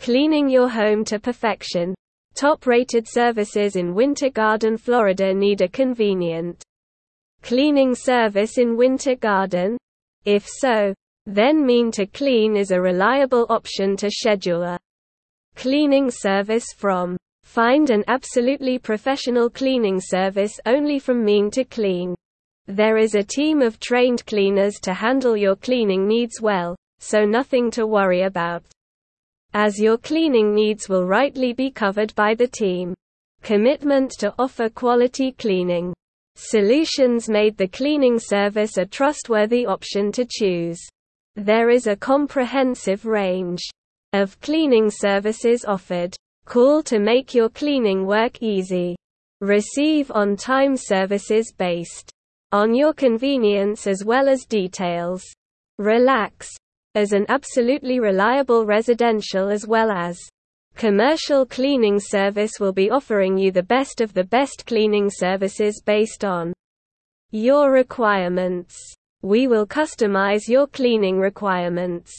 Cleaning your home to perfection. Top rated services in Winter Garden, Florida need a convenient cleaning service in Winter Garden? If so, then Mean to Clean is a reliable option to schedule a cleaning service from. Find an absolutely professional cleaning service only from Mean to Clean. There is a team of trained cleaners to handle your cleaning needs well, so nothing to worry about. As your cleaning needs will rightly be covered by the team. Commitment to offer quality cleaning. Solutions made the cleaning service a trustworthy option to choose. There is a comprehensive range of cleaning services offered. Call to make your cleaning work easy. Receive on time services based on your convenience as well as details. Relax, as an absolutely reliable residential as well as commercial cleaning service will be offering you the best of the best cleaning services based on your requirements. We will customize your cleaning requirements.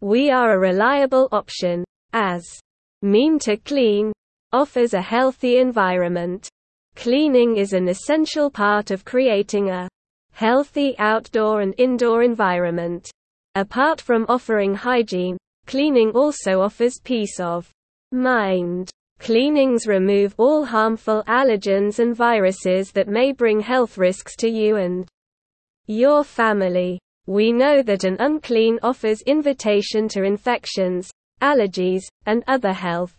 We are a reliable option, as Mean to Clean offers a healthy environment. Cleaning is an essential part of creating a healthy outdoor and indoor environment. Apart from offering hygiene, cleaning also offers peace of mind. Cleanings remove all harmful allergens and viruses that may bring health risks to you and your family. We know that an unclean offers invitation to infections, allergies, and other health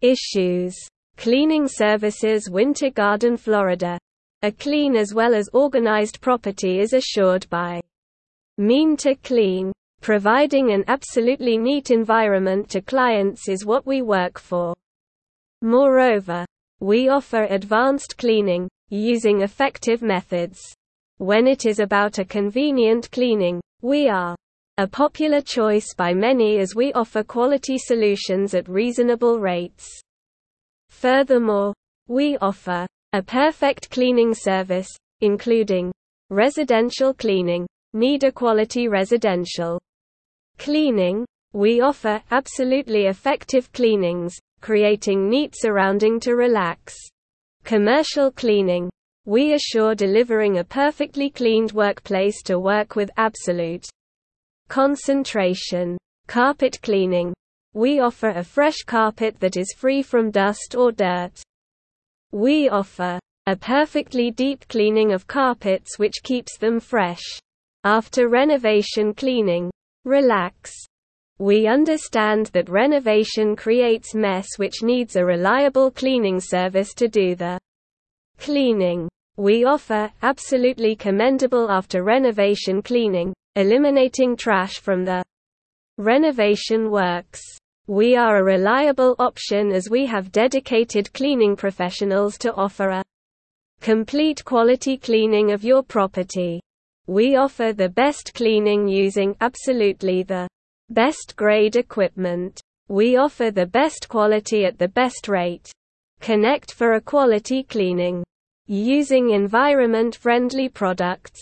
issues. Cleaning Services Winter Garden Florida. A clean as well as organized property is assured by Mean to clean. Providing an absolutely neat environment to clients is what we work for. Moreover, we offer advanced cleaning, using effective methods. When it is about a convenient cleaning, we are a popular choice by many as we offer quality solutions at reasonable rates. Furthermore, we offer a perfect cleaning service, including residential cleaning, Need a quality residential cleaning. We offer absolutely effective cleanings, creating neat surrounding to relax. Commercial cleaning. We assure delivering a perfectly cleaned workplace to work with absolute concentration. Carpet cleaning. We offer a fresh carpet that is free from dust or dirt. We offer a perfectly deep cleaning of carpets which keeps them fresh. After renovation cleaning. Relax. We understand that renovation creates mess which needs a reliable cleaning service to do the cleaning. We offer absolutely commendable after renovation cleaning, eliminating trash from the renovation works. We are a reliable option as we have dedicated cleaning professionals to offer a complete quality cleaning of your property. We offer the best cleaning using absolutely the best grade equipment. We offer the best quality at the best rate. Connect for a quality cleaning. Using environment friendly products.